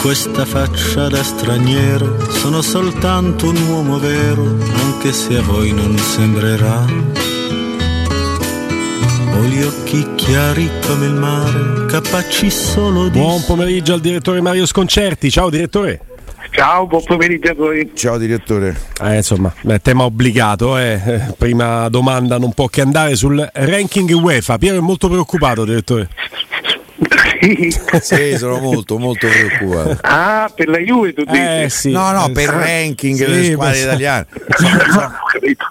questa faccia da straniero, sono soltanto un uomo vero, anche se a voi non sembrerà. Ho gli occhi chiari come il mare, capaci solo di... Buon pomeriggio al direttore Mario Sconcerti, ciao direttore. Ciao, buon pomeriggio a voi. Ciao direttore. Eh, insomma, beh, tema obbligato. Eh. Prima domanda non può che andare sul ranking UEFA. Piero è molto preoccupato, direttore. Sì, sono molto, molto preoccupato. Ah, per la Juve tu dici? Eh, sì. No, no, per il ranking sì, delle squadre sì. italiane. Sono, sono,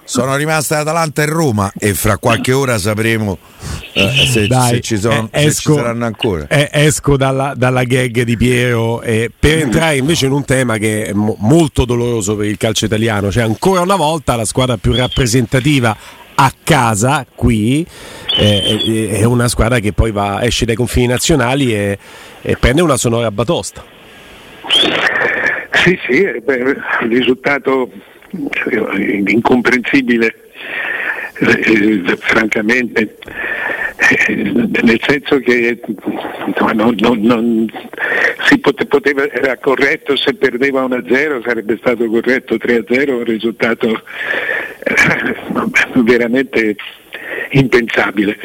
sono rimaste Atalanta e Roma e fra qualche ora sapremo eh, se, Dai, se, ci sono, eh, esco, se ci saranno ancora. Eh, esco dalla, dalla, gag di Piero eh, per entrare invece in un tema che è mo- molto doloroso per il calcio italiano, cioè ancora una volta la squadra più rappresentativa a casa qui eh, è una squadra che poi va, esce dai confini nazionali e, e prende una sonora batosta. Sì, sì, beh, il risultato incomprensibile, eh, francamente, eh, nel senso che non, non, non, pote, poteva, era corretto se perdeva 1-0, sarebbe stato corretto 3-0, un risultato eh, veramente impensabile.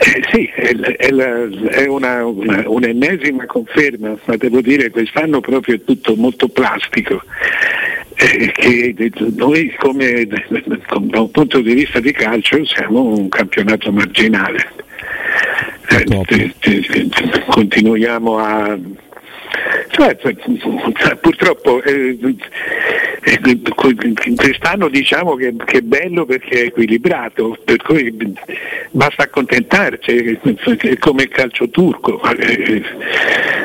Eh, sì, è, è, la, è una, una, un'ennesima conferma, ma devo dire che quest'anno proprio è tutto molto plastico. Eh, che noi come da un punto di vista di calcio siamo un campionato marginale. Eh, continuiamo a cioè, purtroppo eh, eh, quest'anno diciamo che, che, è bello perché è equilibrato, per cui basta accontentarci, è come il calcio turco. Eh,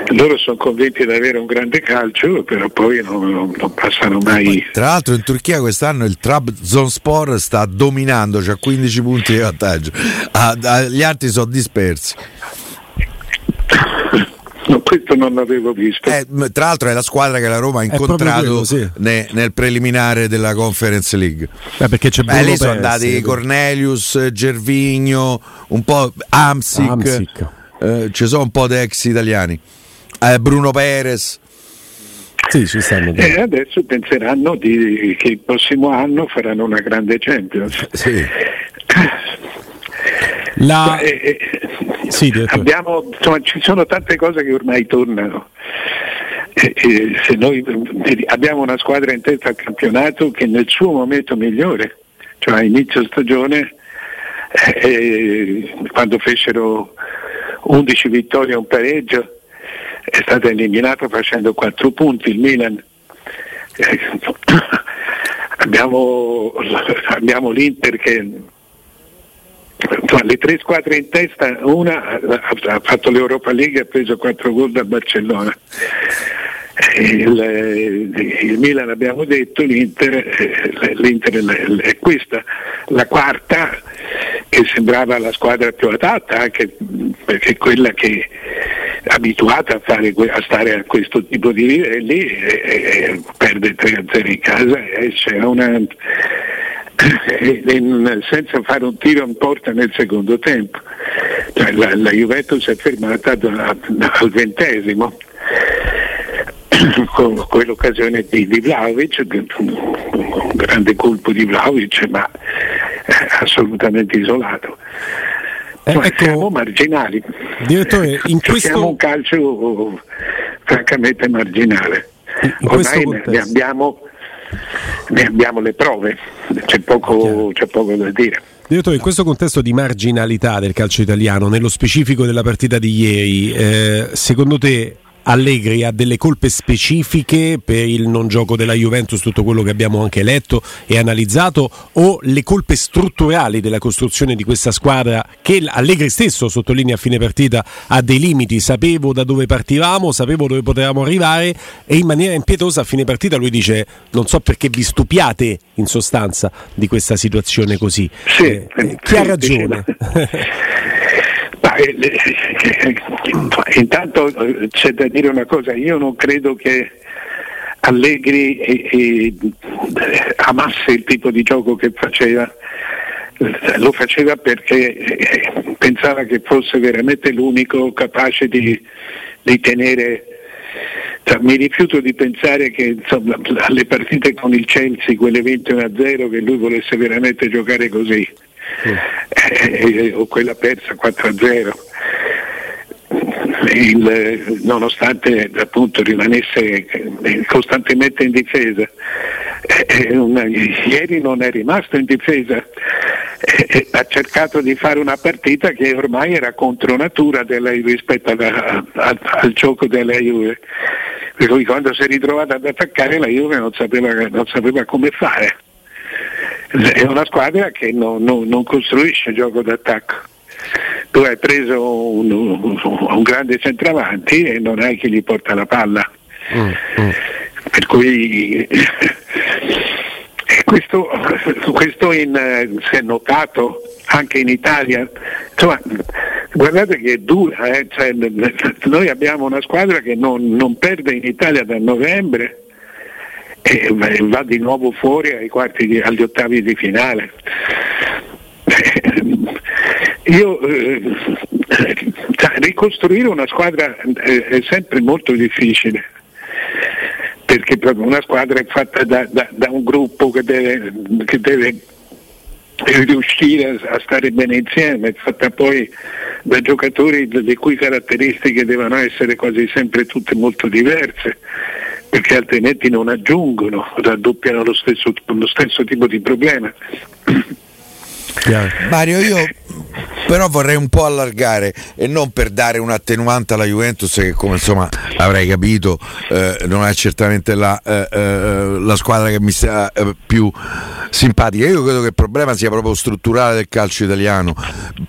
loro sono convinti di avere un grande calcio, però poi non, non, non passano mai. Tra l'altro in Turchia quest'anno il Trabzonspor sta dominando, c'ha 15 punti di vantaggio, ah, gli altri sono dispersi. No, questo non l'avevo visto. Eh, tra l'altro è la squadra che la Roma ha incontrato quello, sì. ne, nel preliminare della Conference League. Eh, perché c'è Beh, lì sono andati Cornelius, Gervigno, un po' Amsic, Amsic. Eh, ci sono un po' di ex italiani. Eh, Bruno Perez. Sì, ci stanno. E adesso penseranno di, che il prossimo anno faranno una grande Champions. Sì. La... Eh, eh, sì, abbiamo, insomma, ci sono tante cose che ormai tornano. Eh, eh, se noi abbiamo una squadra in testa al campionato che nel suo momento migliore, cioè a inizio stagione, eh, quando fecero 11 vittorie e un pareggio, è stata eliminata facendo 4 punti il Milan. Eh, abbiamo, abbiamo l'Inter che le tre squadre in testa, una ha fatto l'Europa League e ha preso quattro gol da Barcellona. Il, il, Milan abbiamo detto, l'Inter, l'Inter è questa, la quarta che sembrava la squadra più adatta anche perché quella che è abituata a, fare, a stare a questo tipo di livelli e, e, perde 3-0 in casa e c'è una senza fare un tiro in porta nel secondo tempo. Cioè, la, la, Juventus è fermata da, da, al con quell'occasione di, di Vlaovic, un grande colpo di Vlaovic, ma assolutamente isolato. Eh, ecco, siamo marginali. Direttore, in questo... Siamo un calcio francamente marginale. In Ormai ne abbiamo ne abbiamo le prove, c'è poco, c'è poco da dire. Direttore, in questo contesto di marginalità del calcio italiano, nello specifico della partita di ieri, eh, secondo te Allegri ha delle colpe specifiche per il non gioco della Juventus, tutto quello che abbiamo anche letto e analizzato, o le colpe strutturali della costruzione di questa squadra che Allegri stesso sottolinea a fine partita ha dei limiti, sapevo da dove partivamo, sapevo dove potevamo arrivare e in maniera impietosa a fine partita lui dice non so perché vi stupiate in sostanza di questa situazione così. Sì, eh, eh, chi ha ragione? Eh, eh, intanto eh, c'è da dire una cosa, io non credo che Allegri eh, eh, amasse il tipo di gioco che faceva, lo faceva perché pensava che fosse veramente l'unico capace di, di tenere Cioè, mi rifiuto di pensare che insomma, alle partite con il Chelsea, quelle 21-0, che lui volesse veramente giocare così. Eh, o quella persa 4-0. Il, nonostante appunto rimanesse costantemente in difesa. Eh, una, ieri non è rimasto in difesa, eh, ha cercato di fare una partita che ormai era contro natura della, rispetto alla, al, al, gioco della Juve. Per cui quando si è ritrovata ad attaccare la Juve non sapeva, non sapeva come fare. È una squadra che non, non, non costruisce gioco d'attacco tu hai preso un, un, un, grande centravanti e non hai chi gli porta la palla. Mm, mm. Per cui questo, questo in, si è notato anche in Italia. Insomma, guardate che è dura, eh? cioè, noi abbiamo una squadra che non, non perde in Italia da novembre e va di nuovo fuori di, agli ottavi di finale. Io, eh, cioè, ricostruire una squadra eh, è sempre molto difficile perché una squadra è fatta da, da, da un gruppo che deve, che deve riuscire a stare bene insieme, è fatta poi da giocatori le cui caratteristiche devono essere quasi sempre tutte molto diverse, perché altrimenti non aggiungono, raddoppiano lo stesso, lo stesso tipo di problema. Mario, io però vorrei un po' allargare e non per dare un attenuante alla Juventus che come insomma avrai capito eh, non è certamente la, eh, eh, la, squadra che mi sta eh, più simpatica. Io credo che il problema sia proprio strutturale del calcio italiano.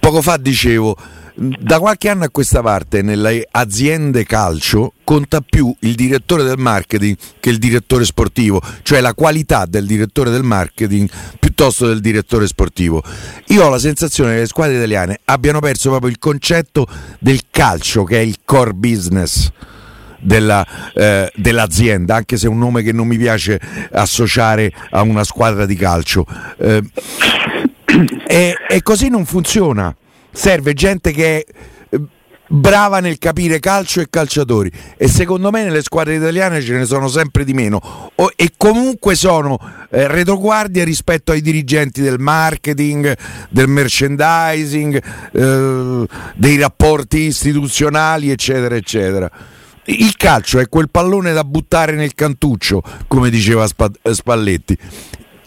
Poco fa dicevo da qualche anno a questa parte nelle aziende calcio conta più il direttore del marketing che il direttore sportivo, cioè la qualità del direttore del marketing piuttosto del direttore sportivo. Io ho la sensazione che le squadre italiane abbiano perso proprio il concetto del calcio che è il core business. Della, eh, dell'azienda, anche se è un nome che non mi piace associare a una squadra di calcio. Eh, e, e così non funziona serve gente che è eh, brava nel capire calcio e calciatori. E secondo me nelle squadre italiane ce ne sono sempre di meno. O, e comunque sono eh, retroguardie rispetto ai dirigenti del marketing, del merchandising, eh, dei rapporti istituzionali eccetera eccetera. Il calcio è quel pallone da buttare nel cantuccio, come diceva Spalletti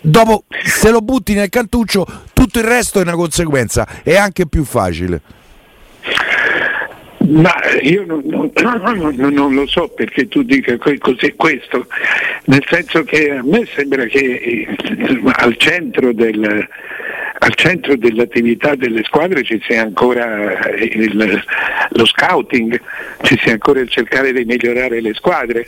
dopo se lo butti nel cantuccio tutto il resto è una conseguenza, è anche più facile. Ma io non, non, non, non, lo so perché tu dica così questo, nel senso che a me sembra che eh, al centro del, al centro dell'attività delle squadre ci sia ancora il, lo scouting, ci sia ancora il cercare di migliorare le squadre.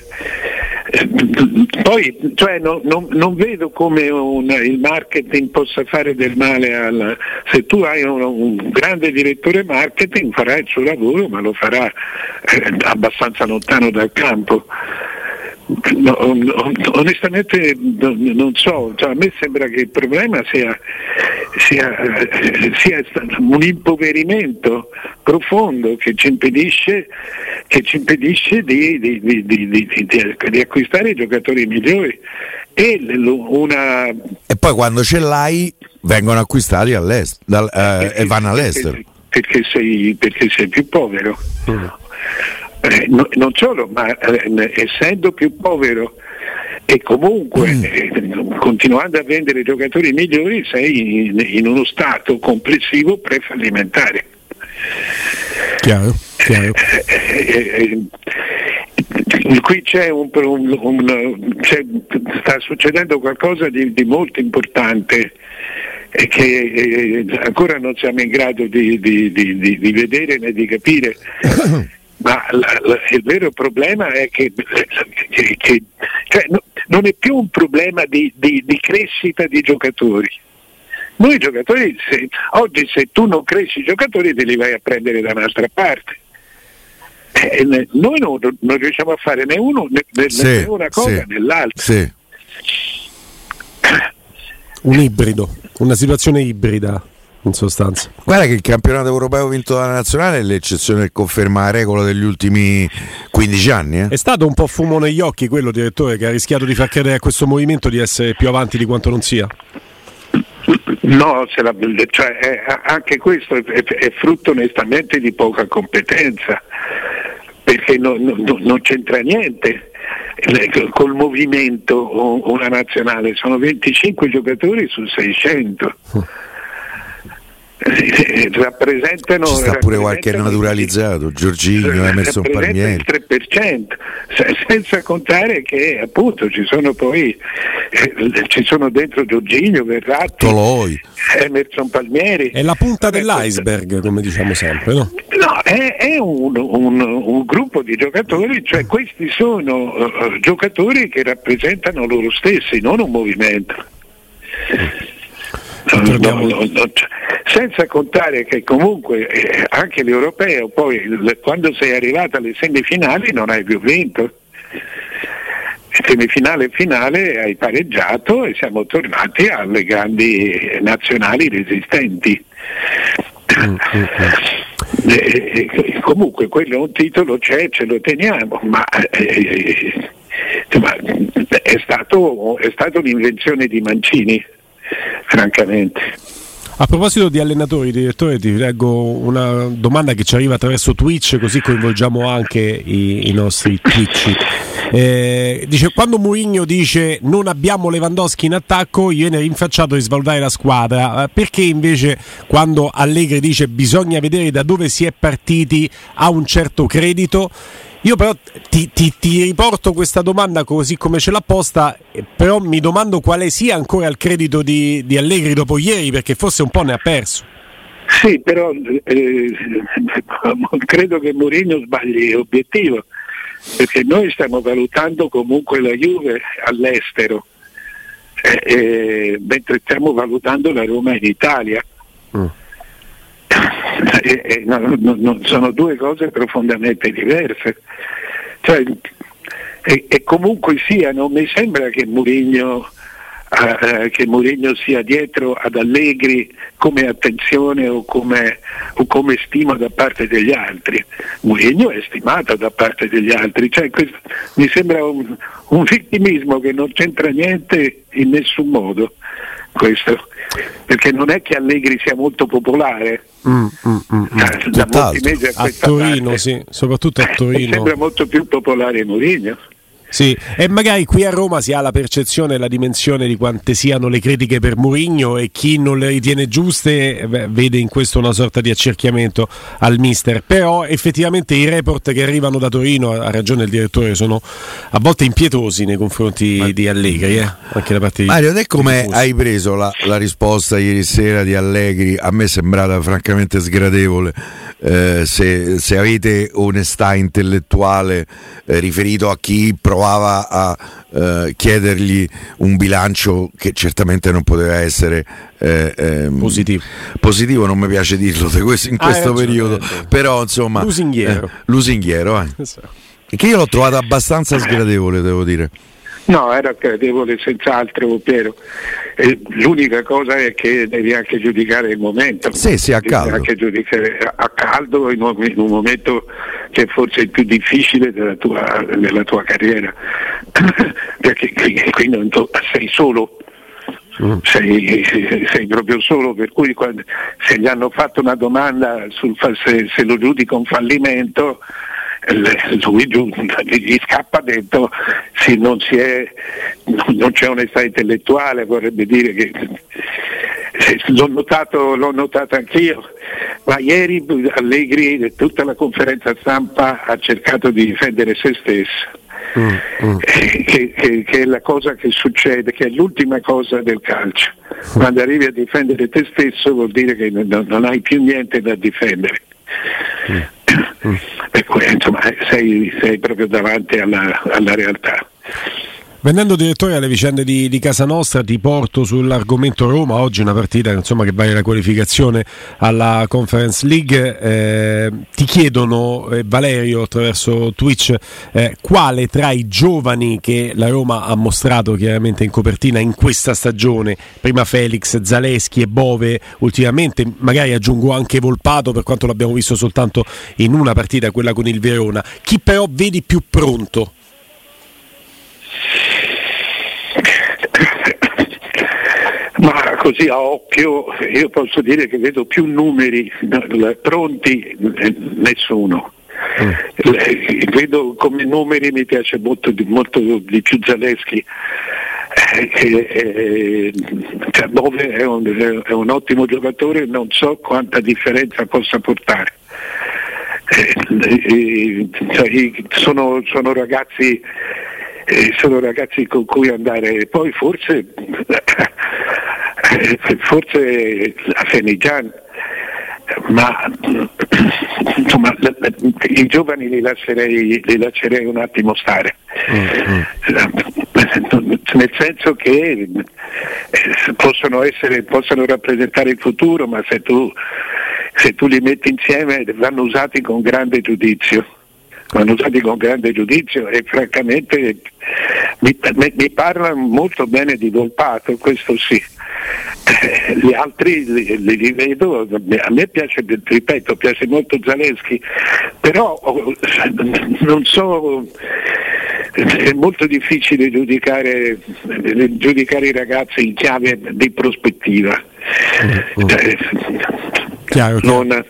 Poi cioè, no, no, non vedo come un, il marketing possa fare del male al, se tu hai un, un, grande direttore marketing farà il suo lavoro ma lo farà eh, abbastanza lontano dal campo. No, onestamente non so, cioè, a me sembra che il problema sia, sia, sia un impoverimento profondo che ci impedisce, che ci impedisce di, di, di, di, acquistare i giocatori migliori. E, una... e poi quando ce l'hai vengono acquistati dal, eh, e vanno all'estero. Perché, sei, perché sei più povero. Mm. Eh, no, non solo, ma eh, essendo più povero e comunque mm. eh, continuando a vendere giocatori migliori sei in, in uno stato complessivo prefallimentare. Chiaro, chiaro. Eh, eh, qui c'è un, un, un c'è, sta succedendo qualcosa di, di molto importante e che eh, ancora non siamo in grado di, di, di vedere né di capire ma la, la, il vero problema è che, che, che cioè, no, non è più un problema di, di, di crescita di giocatori. Noi giocatori, se, oggi se tu non cresci i giocatori te li vai a prendere da un'altra parte. Eh, noi non, non, riusciamo a fare né uno né, né sì, una cosa sì, né l'altra. Sì. Un ibrido, una situazione ibrida. In sostanza. Guarda che il campionato europeo vinto dalla nazionale è l'eccezione che conferma la regola degli ultimi 15 anni. Eh? È stato un po' fumo negli occhi quello, direttore, che ha rischiato di far credere a questo movimento di essere più avanti di quanto non sia. No, la, cioè, è, anche questo è, è, è, frutto onestamente di poca competenza, perché no, no, non c'entra niente col movimento una nazionale, sono 25 giocatori su 600. Eh, rappresentano ci sta pure qualche naturalizzato Giorginio, Emerson Palmieri. il 3% senza contare che appunto ci sono poi eh, ci sono dentro Giorginio, Verratti Toloi. Emerson Palmieri. È la punta dell'iceberg come diciamo sempre no? no è, è un, un, un, gruppo di giocatori cioè questi sono uh, giocatori che rappresentano loro stessi non un movimento No, no, no, senza contare che comunque eh, anche l'europeo poi quando sei arrivato alle semifinali non hai più vinto. Semifinale e finale hai pareggiato e siamo tornati alle grandi nazionali resistenti. Mm, mm, mm. eh, eh, comunque quello è un titolo c'è ce lo teniamo ma eh, insomma, è, stato, è stata un'invenzione di Mancini francamente. A proposito di allenatori, direttore, ti leggo una domanda che ci arriva attraverso Twitch, così coinvolgiamo anche i, i nostri Twitch. Eh, dice quando Mourinho dice non abbiamo Lewandowski in attacco, viene rinfacciato di svalutare la squadra. Eh, perché invece quando Allegri dice bisogna vedere da dove si è partiti ha un certo credito? Io però ti, ti, ti, riporto questa domanda così come ce l'ha posta, però mi domando quale sia ancora il credito di, di Allegri dopo ieri, perché forse un po' ne ha perso. Sì, però eh, credo che Mourinho sbagli obiettivo, perché noi stiamo valutando comunque la Juve all'estero, eh, eh, mentre stiamo valutando la Roma in Italia. Mm. Eh, eh, no, no, no, sono due cose profondamente diverse. Cioè, e, e, comunque sia, non mi sembra che Murigno, eh, eh, che Murigno sia dietro ad Allegri come attenzione o come, o come, stima da parte degli altri. Murigno è stimato da parte degli altri, cioè, questo, mi sembra un, un vittimismo che non c'entra niente in nessun modo questo, perché non è che Allegri sia molto popolare. Mm, mm, mm, da, da molti mesi a, a Torino, parte, sì, soprattutto a Torino. sembra molto più popolare Mourinho. Sì, e magari qui a Roma si ha la percezione e la dimensione di quante siano le critiche per Murigno e chi non le ritiene giuste beh, vede in questo una sorta di accerchiamento al mister. Però effettivamente i report che arrivano da Torino, ha ragione il direttore, sono a volte impietosi nei confronti Ma... di Allegri. Eh? Anche da parte Mario, te come hai preso la, la risposta ieri sera di Allegri? A me è sembrata francamente sgradevole eh, se, se, avete onestà intellettuale eh, riferito a chi provava a eh, chiedergli un bilancio che certamente non poteva essere eh, ehm, positivo. positivo. non mi piace dirlo questo, in ah, questo periodo, però insomma lusinghiero, eh, lusinghiero che io l'ho trovato abbastanza sgradevole, devo dire. No, era gradevole senz'altro, Piero. Eh, l'unica cosa è che devi anche giudicare il momento. Sì, sì, a caldo. Devi anche giudicare a caldo in un, in un momento che è forse il più difficile della tua, della tua carriera. Perché qui non to- sei solo. Mm. Sei, sei, proprio solo, per cui quando, se gli hanno fatto una domanda sul, se, se lo giudica un fallimento, lui gli scappa dentro sì, non, è, non, c'è onestà intellettuale, vorrebbe dire che l'ho notato, l'ho notato anch'io, ma ieri Allegri tutta la conferenza stampa ha cercato di difendere se stesso. Mm, mm. Che, che, che, è la cosa che succede, che è l'ultima cosa del calcio. Quando arrivi a difendere te stesso vuol dire che non, non hai più niente da difendere. Mm. Per cui insomma sei, sei proprio davanti alla, alla realtà. Venendo direttore alle vicende di, di, casa nostra, ti porto sull'argomento Roma. Oggi una partita insomma, che vale la qualificazione alla Conference League. Eh, ti chiedono, eh, Valerio, attraverso Twitch, eh, quale tra i giovani che la Roma ha mostrato chiaramente in copertina in questa stagione, prima Felix, Zaleschi e Bove, ultimamente magari aggiungo anche Volpato per quanto l'abbiamo visto soltanto in una partita, quella con il Verona, chi però vedi più pronto? Ma così a occhio io posso dire che vedo più numeri pronti, eh, nessuno. Mm. Vedo come numeri mi piace molto, molto di più Zaleschi. Eh, eh, cioè Bove è un, è un, ottimo giocatore, non so quanta differenza possa portare. Eh, cioè, sono, sono ragazzi eh, sono ragazzi con cui andare. Poi forse, forse a Fenigian, ma insomma i giovani li lascerei, li lascerei un attimo stare. Mm-hmm. Nel senso che eh, possono, essere, possono rappresentare il futuro, ma se tu, se tu li metti insieme vanno usati con grande giudizio vanno usati con grande giudizio e francamente mi, mi parla molto bene di Volpato, questo sì. Eh, gli altri li, li, vedo, a me piace, ripeto, piace molto Zaleschi, però oh, non so, è molto difficile giudicare, giudicare i ragazzi in chiave di prospettiva. Mm, mm. Eh. Non,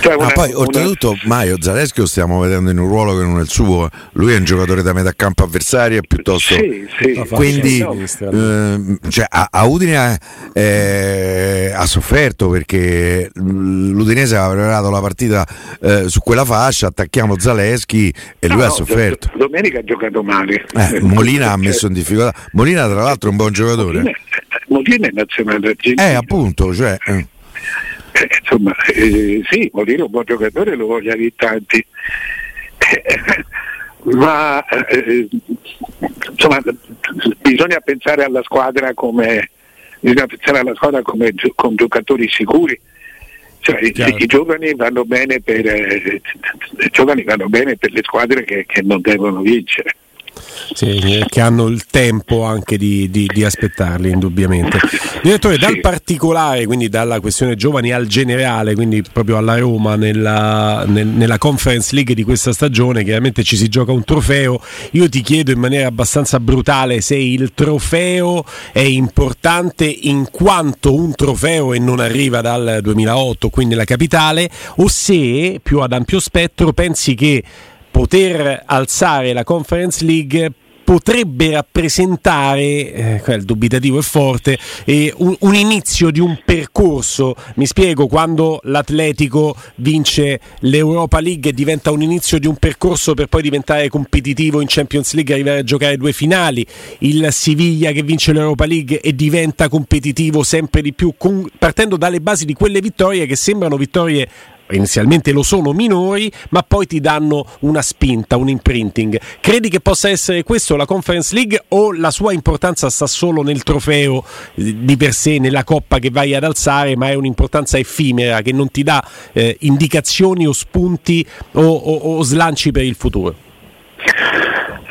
cioè una, ah, poi una... oltretutto Maio Zaleschi lo stiamo vedendo in un ruolo che non è il suo, lui è un giocatore da metà campo avversaria piuttosto sì, sì. quindi eh, cioè, a, a, Udine eh, ha sofferto perché l'Udinese aveva preparato la partita eh, su quella fascia, attacchiamo Zaleschi e lui no, ha sofferto. Domenica ha giocato male. Eh, Molina ha messo in difficoltà. Molina tra l'altro è un buon giocatore. Molina, Molina è nazionale argentino. Eh appunto, cioè, eh. Eh, insomma, eh, sì, vuol dire un buon giocatore lo vogliono in tanti. ma eh, insomma, bisogna pensare alla squadra come, bisogna pensare alla squadra come con giocatori sicuri. Cioè, i, i, giovani vanno bene per, eh, i giovani vanno bene per le squadre che, che non devono vincere. Sì, che hanno il tempo anche di, di, di aspettarli, indubbiamente. Direttore, dal particolare, quindi dalla questione giovani al generale, quindi proprio alla Roma, nella, nel, nella Conference League di questa stagione, chiaramente ci si gioca un trofeo. Io ti chiedo in maniera abbastanza brutale se il trofeo è importante in quanto un trofeo e non arriva dal 2008, quindi la capitale, o se più ad ampio spettro pensi che poter alzare la Conference League potrebbe rappresentare, eh, il dubitativo è forte, eh, un, un, inizio di un percorso. Mi spiego, quando l'Atletico vince l'Europa League diventa un inizio di un percorso per poi diventare competitivo in Champions League e arrivare a giocare due finali, il Siviglia che vince l'Europa League e diventa competitivo sempre di più, con, partendo dalle basi di quelle vittorie che sembrano vittorie inizialmente lo sono minori, ma poi ti danno una spinta, un imprinting. Credi che possa essere questo la Conference League o la sua importanza sta solo nel trofeo di per sé, nella coppa che vai ad alzare, ma è un'importanza effimera che non ti dà eh, indicazioni o spunti o, o, o slanci per il futuro?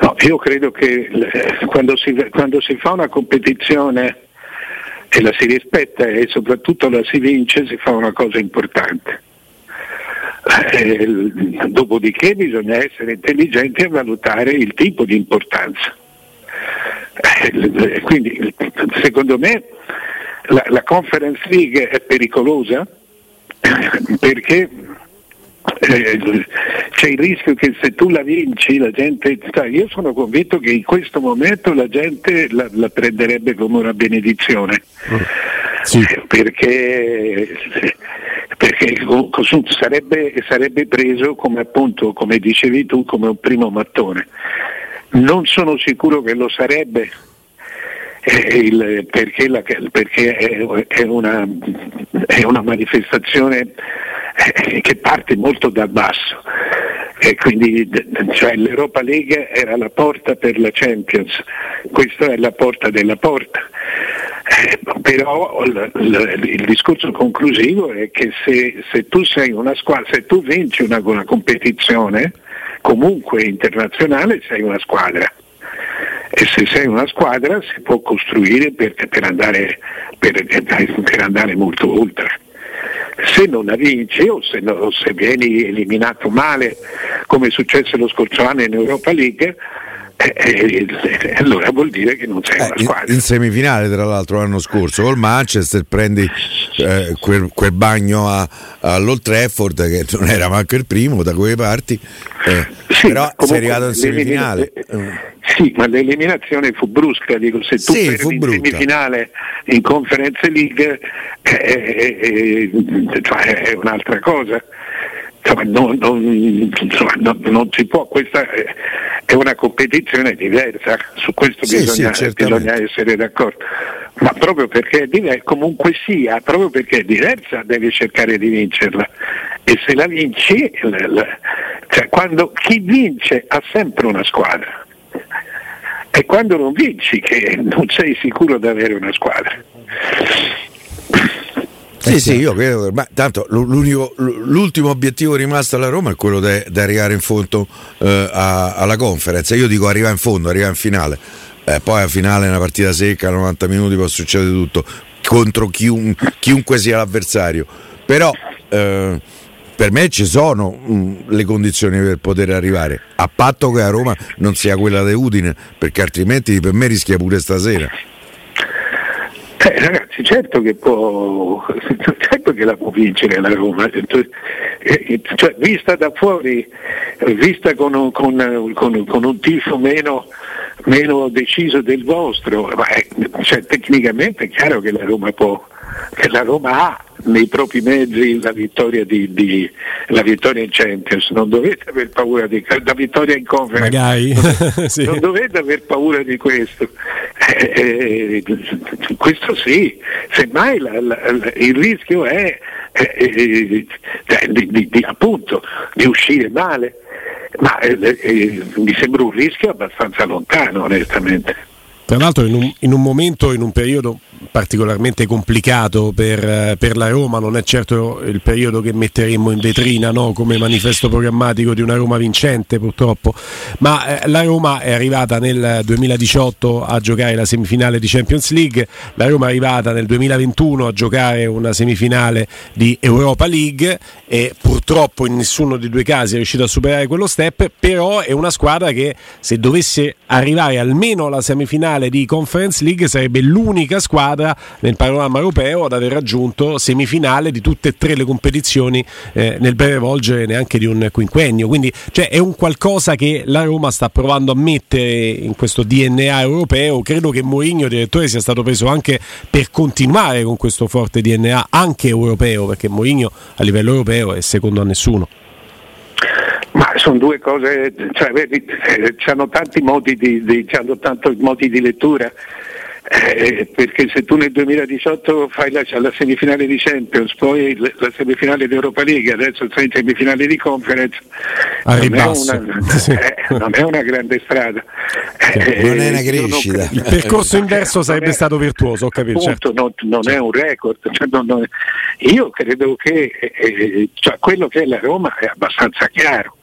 No, io credo che eh, quando si, quando si fa una competizione e la si rispetta e soprattutto la si vince, si fa una cosa importante eh, dopodiché bisogna essere intelligenti a valutare il tipo di importanza. Eh, quindi secondo me la, la Conference League è pericolosa perché eh, c'è il rischio che se tu la vinci la gente, io sono convinto che in questo momento la gente la, la prenderebbe come una benedizione sì. perché perché sarebbe, sarebbe preso come appunto, come dicevi tu, come un primo mattone. Non sono sicuro che lo sarebbe eh, il, perché, la, perché è, è, una, è, una, manifestazione eh, che parte molto dal basso. e quindi cioè, l'Europa League era la porta per la Champions, questa è la porta della porta. Eh, però l- l- il discorso conclusivo è che se, se tu sei una squadra, se tu vinci una, una competizione, comunque internazionale, sei una squadra e se sei una squadra si può costruire per, per, andare, per, per andare, molto oltre. Se non vinci o se, no, se vieni eliminato male, come è successo lo scorso anno in Europa League, eh, eh, allora vuol dire che non sei eh, una squadra. In, in, semifinale, tra l'altro, l'anno scorso col Manchester prendi eh, quel, quel, bagno a, all'Old Trafford che non era manco il primo da quelle parti, eh, sì, però sei arrivato in semifinale. Sì, ma l'eliminazione fu brusca, dico, se tu sì, in semifinale in Conference League eh, cioè, è un'altra cosa insomma, non, non, insomma, non, non, si può, questa è una competizione diversa, su questo sì, bisogna, sì, bisogna, essere d'accordo, ma proprio perché è diversa, comunque sia, proprio perché è diversa devi cercare di vincerla e se la vinci, cioè quando chi vince ha sempre una squadra. È quando non vinci che non sei sicuro di avere una squadra. Sì, sì, io credo che tanto l'ultimo obiettivo rimasto alla Roma è quello di arrivare in fondo eh, a, alla conference. Io dico arriva in fondo, arriva in finale. Eh, poi a finale è una partita secca, 90 minuti può succedere tutto contro chiun, chiunque sia l'avversario. Però eh, per me ci sono mh, mm, le condizioni per poter arrivare, a patto che a Roma non sia quella di Udine, perché altrimenti per me rischia pure stasera. Eh, ragazzi, certo che può, certo che la può vincere la Roma, eh, eh, cioè, vista da fuori, vista con un, con, con, con un tifo meno, meno, deciso del vostro, ma è, cioè, tecnicamente è chiaro che la Roma può, che la Roma ha nei propri mezzi la vittoria, di, di, la vittoria in Champions, non dovete aver paura di la vittoria in conference, Magari. non, sì. non dovete aver paura di questo. Eh, eh, questo sì, semmai la, la, la, il rischio è eh, eh cioè, di, di, appunto di uscire male, ma eh, eh, mi sembra un rischio abbastanza lontano onestamente. Tra l'altro in un, in un momento, in un periodo particolarmente complicato per, per, la Roma, non è certo il periodo che metteremmo in vetrina no? come manifesto programmatico di una Roma vincente purtroppo, ma eh, la Roma è arrivata nel 2018 a giocare la semifinale di Champions League, la Roma è arrivata nel 2021 a giocare una semifinale di Europa League e purtroppo in nessuno dei due casi è riuscito a superare quello step, però è una squadra che se dovesse arrivare almeno alla semifinale di Conference League sarebbe l'unica squadra nel panorama europeo ad aver raggiunto semifinale di tutte e tre le competizioni eh, nel breve volgere neanche di un quinquennio. Quindi cioè, è un qualcosa che la Roma sta provando a mettere in questo DNA europeo. Credo che Mourinho, direttore, sia stato preso anche per continuare con questo forte DNA anche europeo, perché Mourinho a livello europeo è secondo a nessuno. Ma sono due cose, cioè, vedi, eh, hanno tanti modi di, di, tanti modi di lettura. Eh, perché se tu nel 2018 fai la, la, semifinale di Champions, poi la semifinale di Europa League, adesso sei in semifinale di Conference, non è, una, eh, non è, una, grande strada. Eh, non è una crescita. Il percorso inverso sarebbe è, stato virtuoso, ho capito. Appunto, certo. non, non, è un record. Cioè, non, io credo che eh, cioè, quello che è la Roma è abbastanza chiaro.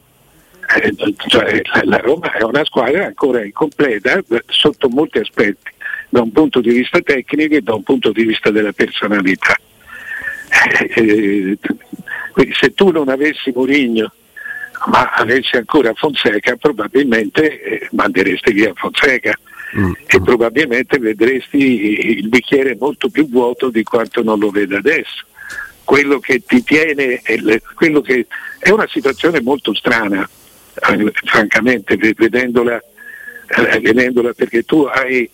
Eh, cioè, la Roma è una squadra ancora incompleta sotto molti aspetti da un punto di vista tecnico e da un punto di vista della personalità. Eh, se tu non avessi Mourinho ma avessi ancora Fonseca probabilmente eh, manderesti via Fonseca mm. e probabilmente vedresti il bicchiere molto più vuoto di quanto non lo veda adesso. Quello che ti tiene, è, quello che, è una situazione molto strana, francamente, vedendola, eh, vedendola perché tu hai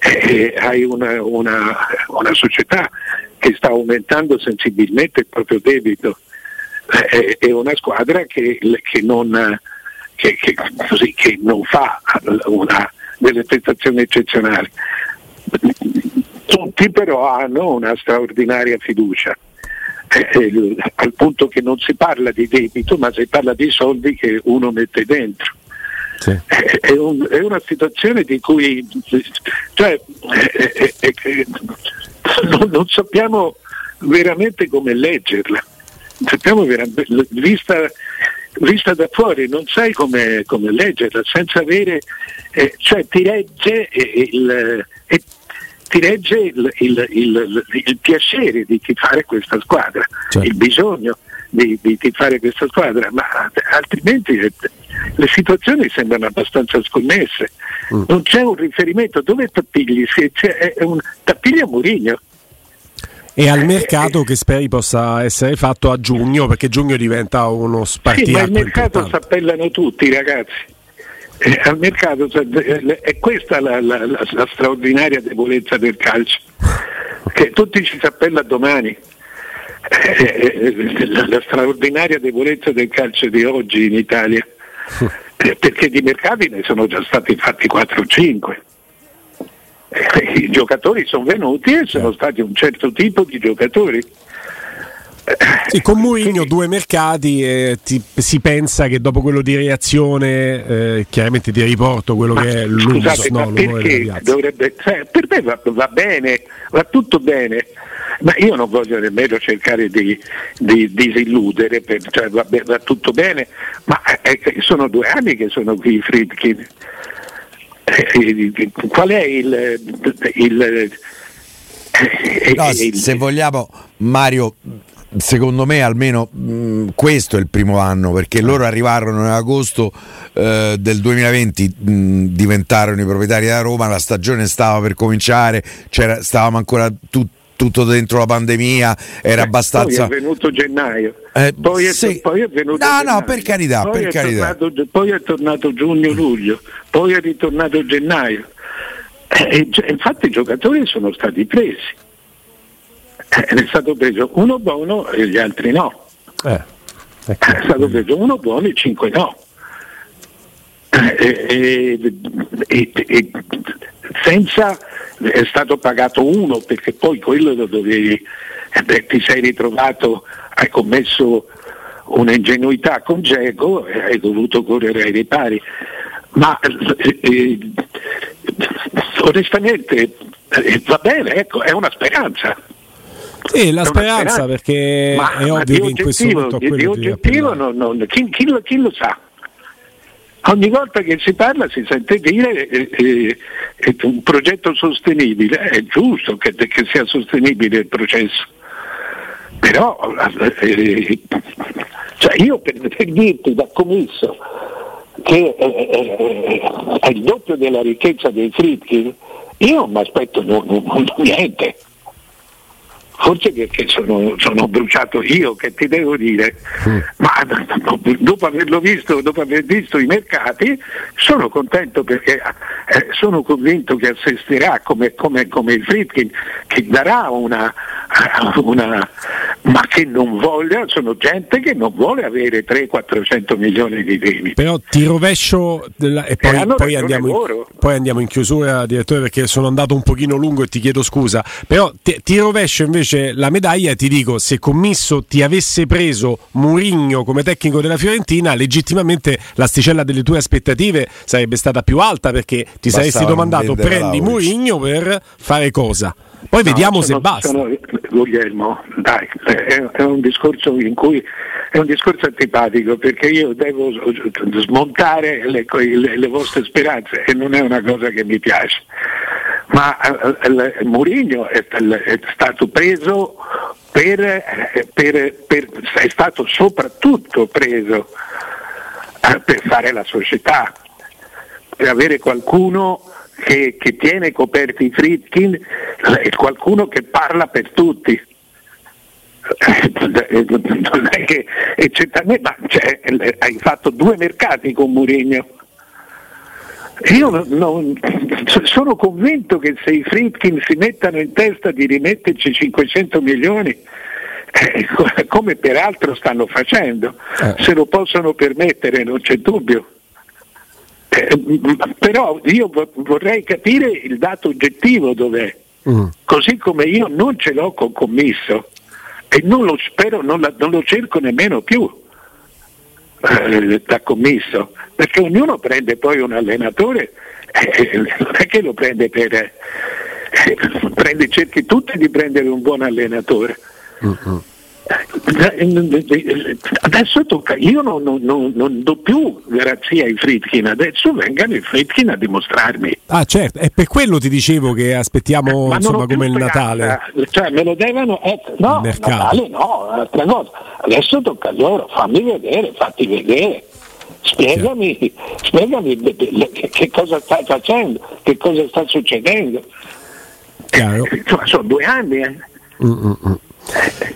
eh, hai una, una, una, società che sta aumentando sensibilmente il proprio debito eh, e una squadra che, che, non, che, così, che non, fa una, delle prestazioni eccezionali. Tutti però hanno una straordinaria fiducia. Eh, al punto che non si parla di debito ma si parla di soldi che uno mette dentro. Sì. È, un, è, una situazione di cui cioè, è, è, non, non, sappiamo veramente come leggerla, sappiamo vista, vista, da fuori, non sai come, come leggerla senza avere, eh, cioè ti regge il, il ti regge il, il, il, il, piacere di tifare questa squadra, certo. il bisogno di, di tifare questa squadra, ma altrimenti eh, le situazioni sembrano abbastanza sconnesse. Mm. Non c'è un riferimento, dove tappigli? C'è, un, tappigli a Murigno. E al mercato che speri possa essere fatto a giugno, perché giugno diventa uno spartiacque. Sì, ma il mercato si appellano tutti ragazzi. Eh, al mercato eh, è questa la, la, la, la, straordinaria debolezza del calcio, che tutti ci si appella domani. Eh, la, straordinaria debolezza del calcio di oggi in Italia, perché di mercati ne sono già stati fatti 4 o 5. I giocatori sono venuti e sono stati un certo tipo di giocatori. Sì, con Mourinho due mercati e ti, si pensa che dopo quello di reazione, eh, chiaramente ti riporto quello ma, che è l'uso, no, dovrebbe, cioè, per me va, va, bene, va tutto bene, ma io non voglio nemmeno cercare di, di, di disilludere, per, cioè, va, va, tutto bene, ma eh, sono due anni che sono qui Friedkin. Eh, qual è il, il, il, no, il, se vogliamo Mario secondo me almeno mh, questo è il primo anno perché loro arrivarono in agosto eh, del 2020 mh, diventarono i proprietari da Roma la stagione stava per cominciare stavamo ancora tutti tutto dentro la pandemia era eh, abbastanza. Poi è venuto gennaio. Eh, poi, è, sì. poi, è, venuto. No, gennaio. no, per carità. Poi, per è carità. Tornato, poi è tornato giugno-luglio, poi è ritornato gennaio. Eh, infatti i giocatori sono stati presi. Eh, è stato preso uno buono e gli altri no. Eh, ecco. È stato preso uno buono e cinque no. E, e, e, senza è stato pagato uno perché poi quello lo dovevi eh, ti sei ritrovato hai commesso un'ingenuità con Geco e hai dovuto correre ai ripari ma eh, eh onestamente eh, va bene ecco è una speranza sì, la speranza perché ma, è ovvio che in questo momento di, di oggettivo non, non, chi, chi, lo, chi, lo, sa? Ogni volta che si parla si sente dire eh, eh, è un progetto sostenibile, è giusto che, che sia sostenibile il processo, però eh, cioè io per, per, dirti da commesso che eh, eh, è il doppio della ricchezza dei Fritkin, io non mi aspetto niente forse perché sono, sono, bruciato io, che ti devo dire, mm. ma dopo averlo visto, dopo aver visto i mercati, sono contento perché eh, sono convinto che assisterà come, come, come il Fritkin, che darà una, una, ma che non voglia, sono gente che non vuole avere 300-400 milioni di debiti. Però ti rovescio della, e poi, e poi, andiamo in, poi, andiamo in, chiusura, direttore, perché sono andato un pochino lungo e ti chiedo scusa, però ti, ti rovescio invece invece la medaglia ti dico, se Commisso ti avesse preso Murigno come tecnico della Fiorentina, legittimamente l'asticella delle tue aspettative sarebbe stata più alta perché ti Bastava saresti domandato prendi Murigno per fare cosa? Poi no, vediamo se basta. Sono, Guglielmo, dai, è, è, un discorso in cui è un discorso antipatico perché io devo smontare le, le, le vostre speranze e non è una cosa che mi piace ma eh, Mourinho è, è, stato preso per, eh, per, per, è stato soprattutto preso eh, per fare la società, per avere qualcuno che, che tiene coperti i Fritkin e qualcuno che parla per tutti. Non è che, ma cioè, hai fatto due mercati con Mourinho io non, sono convinto che se i Fritkin si mettano in testa di rimetterci 500 milioni, eh, come peraltro stanno facendo, eh. se lo possono permettere non c'è dubbio. Eh, però io vorrei capire il dato oggettivo dov'è, mm. così come io non ce l'ho con commisso. e non lo spero, non, la, non lo cerco nemmeno più eh, da commisso, perché ognuno prende poi un allenatore, eh, non è che lo prende per... Eh, prende, cerchi tutti di prendere un buon allenatore. Uh-huh. Adesso tocca, io non, non, non, do più garanzia ai Fritkin, adesso vengano i Fritkin a dimostrarmi. Ah certo, è per quello ti dicevo che aspettiamo Ma insomma come il Natale. Cioè me lo devono, eh, no, il Natale no, altra cosa. Adesso tocca a loro, fammi vedere, fatti vedere. Spiegami, spiegami che cosa stai facendo, che cosa sta succedendo. Chiaro. Eh, sono due anni. Eh. Mm-mm.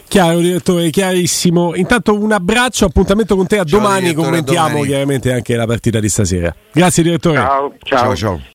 Chiaro direttore, chiarissimo. Intanto un abbraccio, appuntamento con te a ciao, domani, commentiamo domani. chiaramente anche la partita di stasera. Grazie direttore. ciao. ciao. ciao, ciao.